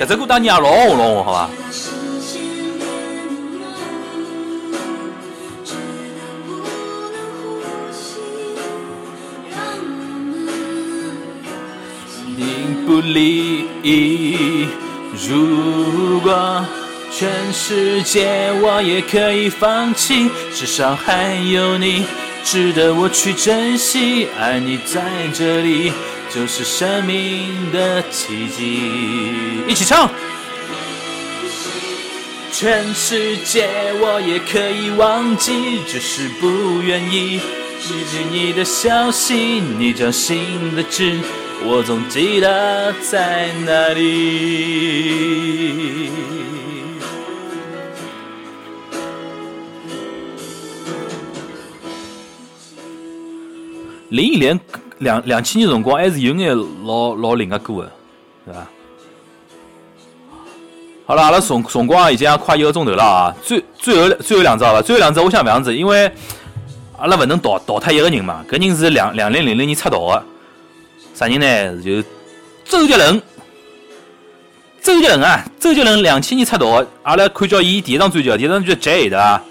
搿只歌当年也老红老红，好伐？定不离。如果全世界我也可以放弃，至少还有你值得我去珍惜。爱你在这里，就是生命的奇迹。一起唱。全世界我也可以忘记，只是不愿意记起你的消息，你掌心的痣，我总记得在哪里。零一年两两千年辰光，还是有眼老老灵个歌的，对伐？好了，阿拉辰辰光已经快一个钟头了啊！最最后最后两只好伐？最后两只我想搿样子，因为阿拉勿能淘淘汰一个人嘛，搿人是两两零零零年出道的，啥人呢？就周杰伦。周杰伦啊，周杰伦两千年出道的，阿拉看叫伊第一张专辑，第一张专辑叫《J》对伐？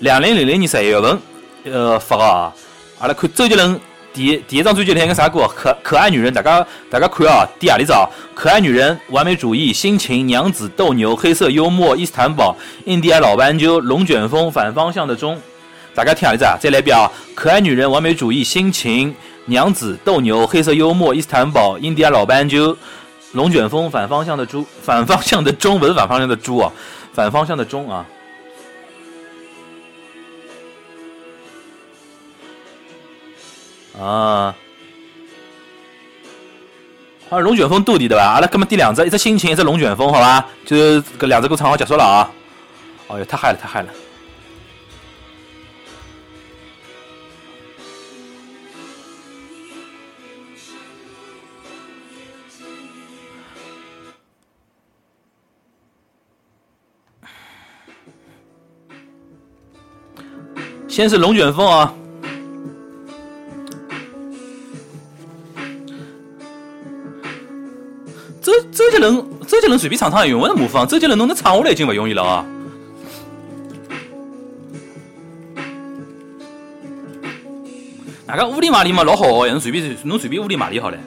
两零零零年十一月份呃发个啊，阿拉看周杰伦。第第一张专辑里向个啥歌？可可爱女人，大家大家看啊，第何里只啊？可爱女人、完美主义、心情、娘子、斗牛、黑色幽默、伊斯坦堡、印第安老斑鸠、龙卷风、反方向的钟。大家听何里只？再来一遍啊！可爱女人、完美主义、心情、娘子、斗牛、黑色幽默、伊斯坦堡、印第安老斑鸠、龙卷风、反方向的猪、反方向的钟，不是反方向的猪啊，反方向的钟啊。啊，好像龙卷风都的对吧？阿拉搿么第两只，一只心情，一只龙卷风，好吧？就是搿两只歌唱好结束了啊！哦哟，太嗨了，太嗨了！先是龙卷风啊。周周杰伦，周杰伦随便唱唱也用勿着模仿。周杰伦侬能唱下来已经勿容易了啊！那个乌里麻里嘛老好学，侬随便侬随便乌里麻里好了。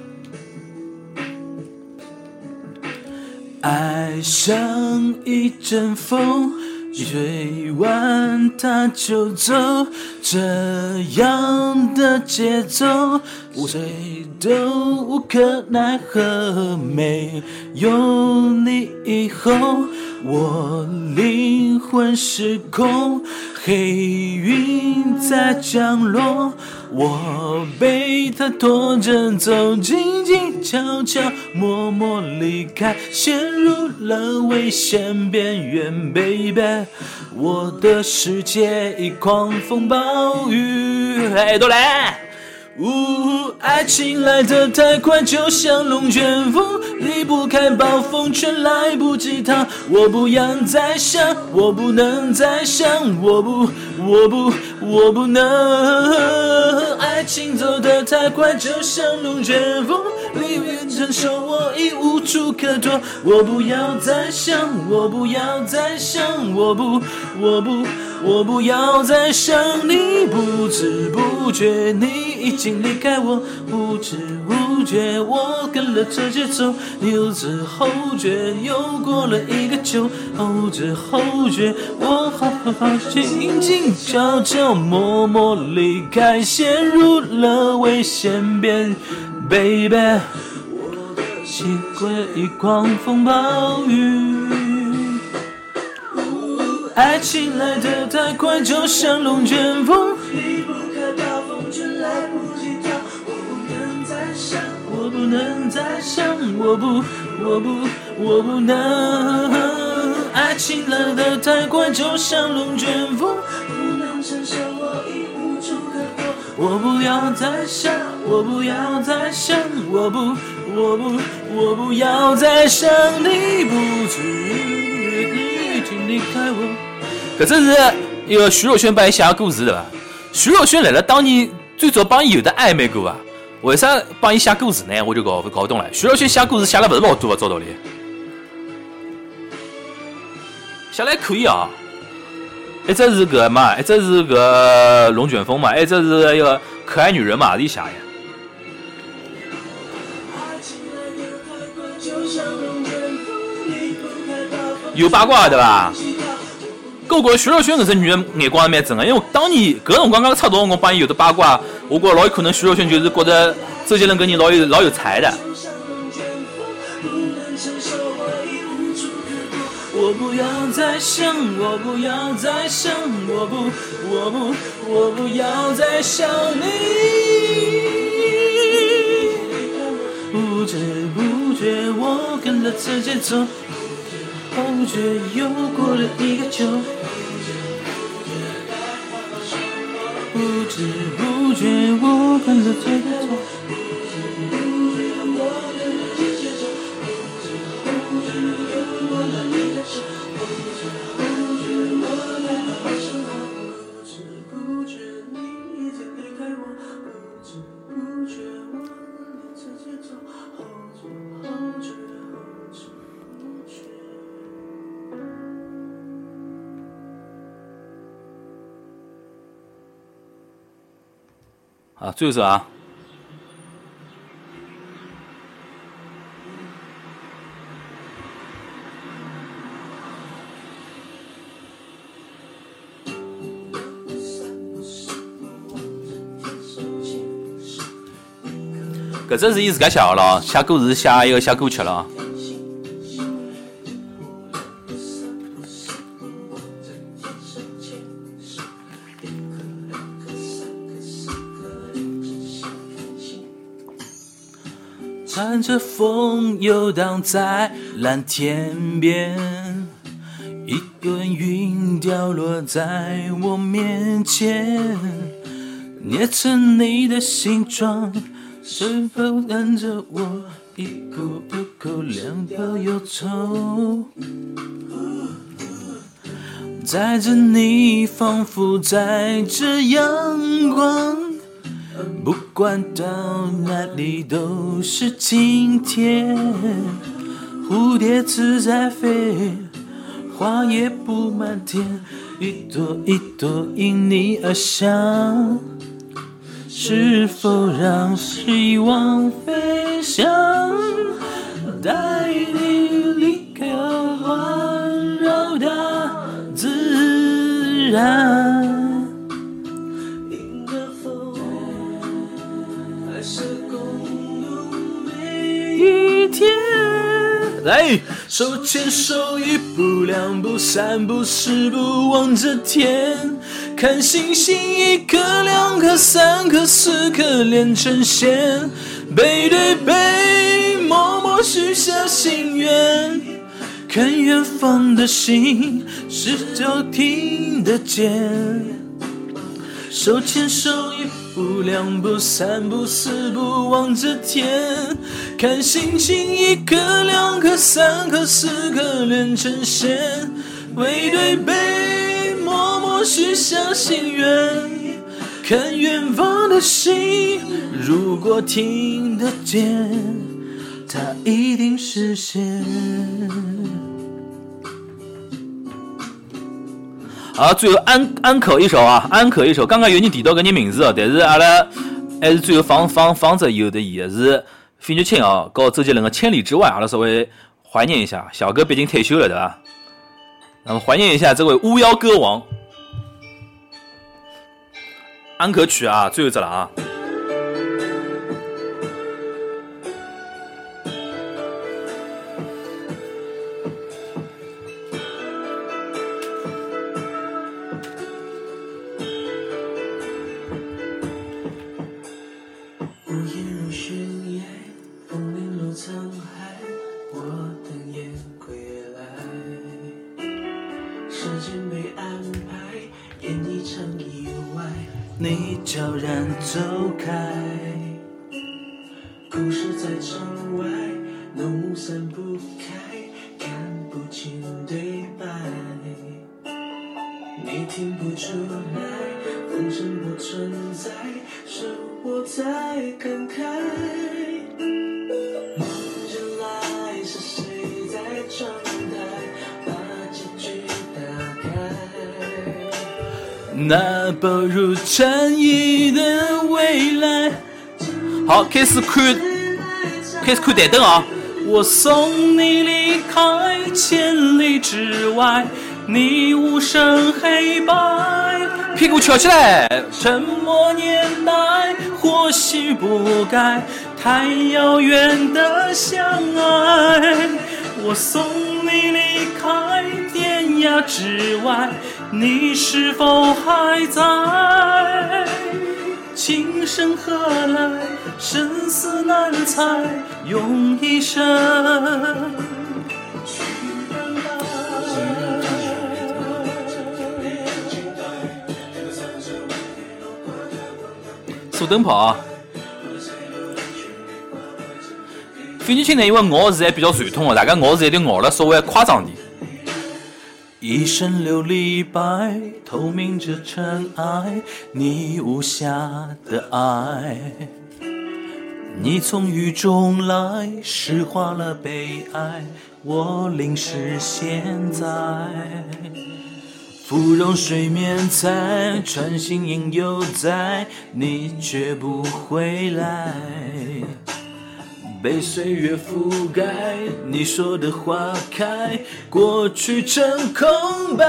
爱像一阵风，吹完他就走，这样的节奏，谁都无可奈何。没有你以后，我灵魂失控，黑云在降落，我被它拖着走，静静悄悄，默默离开，陷入了危险边缘，baby，我的世界已狂风暴雨，哎，都来。呜，爱情来得太快，就像龙卷风，离不开暴风圈，来不及逃。我不要再想，我不能再想，我不，我不，我不能。爱情走得太快，就像龙卷风，离别承受，我已无处可躲。我不要再想，我不要再想，我不，我不。我不要再想你，不知不觉你已经离开我，不知不觉我跟了这节奏，后知后觉又过了一个秋，后知后觉我好好好静静悄悄默默离开，陷入了危险边，baby，习惯一狂风暴雨。爱情来得太快，就像龙卷风，不能再想，我不，我不，我不能。爱情来得太快，就像龙卷风，不能承受，我已无处可躲。我不要再想，我不要再想，我不，我不，我不要再想你，不知你已经离开我。搿只是一个徐若瑄帮伊写个故事对伐？徐若瑄辣辣当年最早帮伊有的暧昧过啊，为啥帮伊写故事呢？我就搞搞不懂了。徐若瑄写故事写了勿是老多啊，照道理，写了还可以啊。一只是搿嘛，一只是搿龙卷风嘛，一只是一个可爱女人嘛，也是伊写的。有八卦对伐？搿我觉徐若瑄搿只女的眼光还蛮正个，因为当年搿辰光刚出道辰光帮伊有的八卦，我觉老有可能徐若瑄就是觉得周杰伦搿人老有老有才的。我不要再想，我不要再想，我不，我不，我不要再想你。不知不觉我跟着这节奏，后觉又过了一个秋。不知不觉我跟着这节奏。啊，最后一首啊。搿只是伊自家写个咯，写歌词写一个写歌曲了。伴着风游荡在蓝天边，一朵云掉落在我面前，捏成你的形状，是否跟着我一口一口两表忧愁？载着你，仿佛载着阳光。不管到哪里都是晴天，蝴蝶自在飞，花也布满天，一朵一朵因你而香。是否让希望飞翔，带你离开环绕大自然？来，手牵手，一步两步三步四步望着天，看星星一颗两颗三颗四颗连成线，背对背默默许下心愿，看远方的星是否听得见。手牵手，一步两步三步四步望着天，看星星一颗两颗三颗四颗连成线，背对背默默许下心愿，看远方的星，如果听得见，它一定实现。好，最后安安可一首啊，安可一首。刚刚有人提到个人名字哦，但是阿拉还是最后放放放着有的伊是费玉清啊，和周杰伦的《千里之外》，阿拉稍微怀念一下。小哥毕竟退休了，对吧？那么怀念一下这位巫妖歌王，安可曲啊，最后一了啊。你悄然走开，步入禅意的未来。好，开始看，开始看台灯啊！我送你离开千里之外，你无声黑白，屁股翘起来。沉默年代或许不该太遥远的相爱。我送你离开天涯之外，你是否还在？情深何来？生死难猜，用一生。数灯泡啊！费玉清呢，因为咬字还比较传统哦，大家咬字一定咬了稍微夸张点。一身琉璃白，透明着尘埃，你无瑕的爱。你从雨中来，诗化了悲哀，我淋湿现在。芙蓉水面在，穿行影犹在，你却不回来。被岁月覆盖，你说的花开，过去成空白。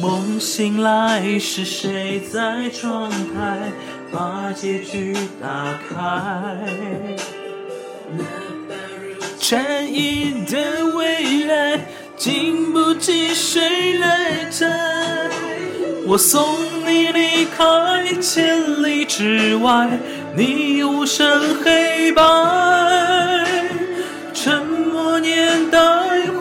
梦醒来，是谁在窗台把结局打开？禅意的未来，经不起谁来猜。我送你离开千里之外，你无声黑白。沉默年代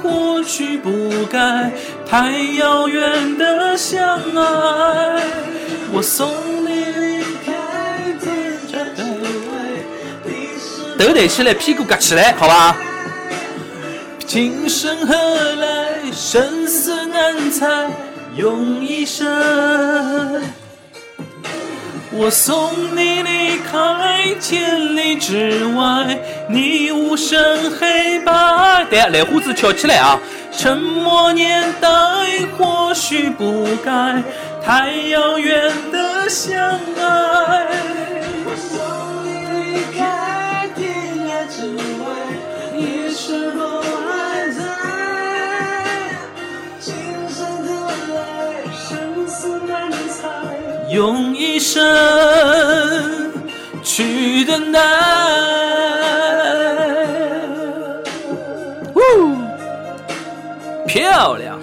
或许不该太遥远的相爱。我送你离开天涯之外，你是头抬起来，屁股夹起来，好吧？今生何来？生死难猜，用一生。我送你离开千里之外，你无声黑白。对啊，来胡子翘起来啊！沉默年代或许不该太遥远的相爱。用一生去等待。漂亮！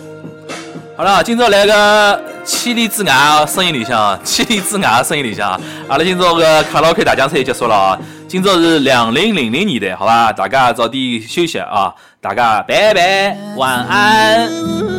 好了，今朝来个千里之外声音里向啊，千里之外声音里向啊，阿拉今朝个卡拉 OK 大奖赛结束了啊。今朝是两零零零年代，好吧？大家早点休息啊，大家拜拜，晚安。